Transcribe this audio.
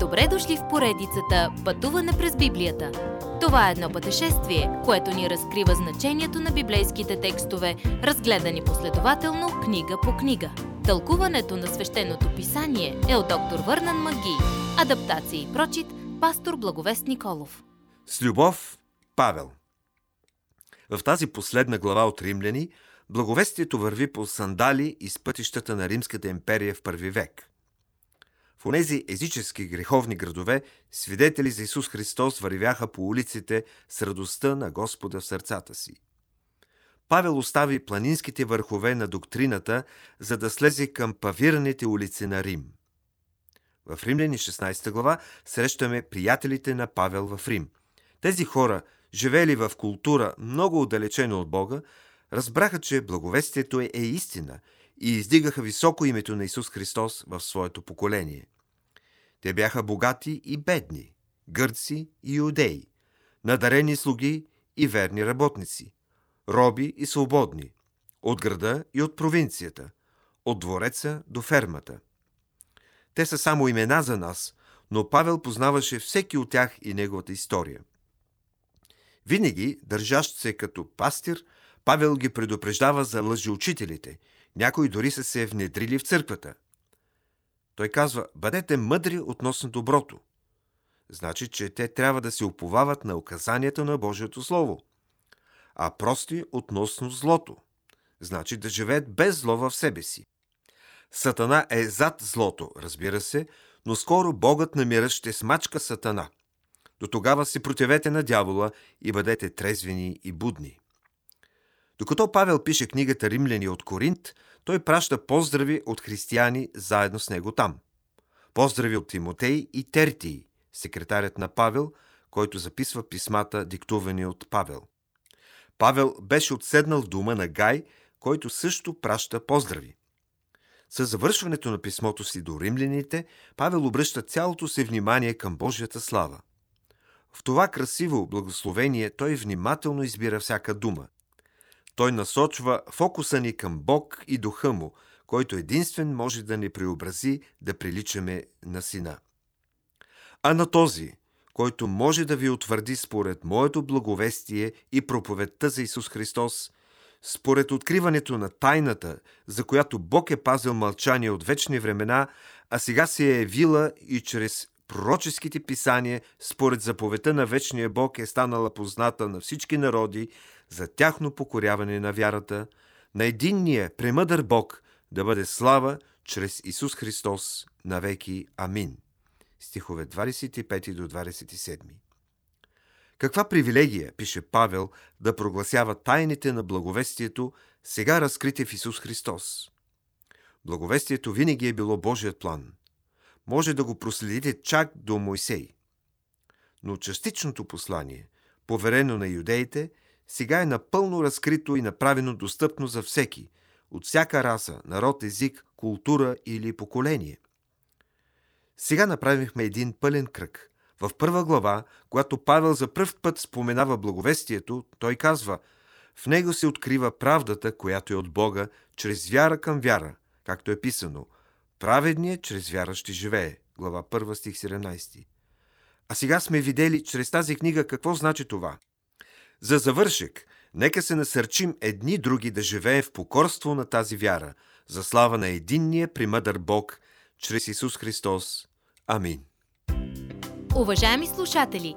Добре дошли в поредицата Пътуване през Библията. Това е едно пътешествие, което ни разкрива значението на библейските текстове, разгледани последователно книга по книга. Тълкуването на свещеното писание е от доктор Върнан Маги. Адаптация и прочит, пастор Благовест Николов. С любов, Павел. В тази последна глава от Римляни, благовестието върви по сандали из пътищата на Римската империя в първи век. В онези езически греховни градове свидетели за Исус Христос вървяха по улиците с радостта на Господа в сърцата си. Павел остави планинските върхове на доктрината, за да слезе към павираните улици на Рим. В Римляни 16 глава срещаме приятелите на Павел в Рим. Тези хора, живели в култура много отдалечена от Бога, разбраха, че благовестието е, истина и издигаха високо името на Исус Христос в своето поколение. Те бяха богати и бедни, гърци и юдеи, надарени слуги и верни работници, роби и свободни, от града и от провинцията, от двореца до фермата. Те са само имена за нас, но Павел познаваше всеки от тях и неговата история. Винаги, държащ се като пастир, Павел ги предупреждава за лъжеучителите. Някои дори са се внедрили в църквата. Той казва, бъдете мъдри относно доброто. Значи, че те трябва да се уповават на указанията на Божието Слово. А прости относно злото. Значи да живеят без зло в себе си. Сатана е зад злото, разбира се, но скоро Богът на мира ще смачка Сатана. До тогава се противете на дявола и бъдете трезвени и будни. Докато Павел пише книгата Римляни от Коринт, той праща поздрави от християни заедно с него там. Поздрави от Тимотей и Тертий, секретарят на Павел, който записва писмата, диктувани от Павел. Павел беше отседнал в дома на Гай, който също праща поздрави. С завършването на писмото си до римляните, Павел обръща цялото си внимание към Божията слава. В това красиво благословение той внимателно избира всяка дума. Той насочва фокуса ни към Бог и Духа Му, който единствен може да ни преобрази да приличаме на Сина. А на този, който може да ви утвърди според моето благовестие и проповедта за Исус Христос, според откриването на тайната, за която Бог е пазил мълчание от вечни времена, а сега се е явила и чрез пророческите писания, според заповедта на вечния Бог е станала позната на всички народи за тяхно покоряване на вярата, на единния премъдър Бог да бъде слава чрез Исус Христос навеки. Амин. Стихове 25 до 27. Каква привилегия, пише Павел, да прогласява тайните на благовестието, сега разкрити в Исус Христос. Благовестието винаги е било Божият план. Може да го проследите чак до Мойсей. Но частичното послание, поверено на юдеите, сега е напълно разкрито и направено достъпно за всеки, от всяка раса, народ, език, култура или поколение. Сега направихме един пълен кръг. В първа глава, когато Павел за пръв път споменава благовестието, той казва «В него се открива правдата, която е от Бога, чрез вяра към вяра, както е писано. Праведният чрез вяра ще живее». Глава 1, стих 17. А сега сме видели чрез тази книга какво значи това. За завършек, нека се насърчим едни други да живеем в покорство на тази вяра, за слава на единния примъдър Бог, чрез Исус Христос. Амин. Уважаеми слушатели,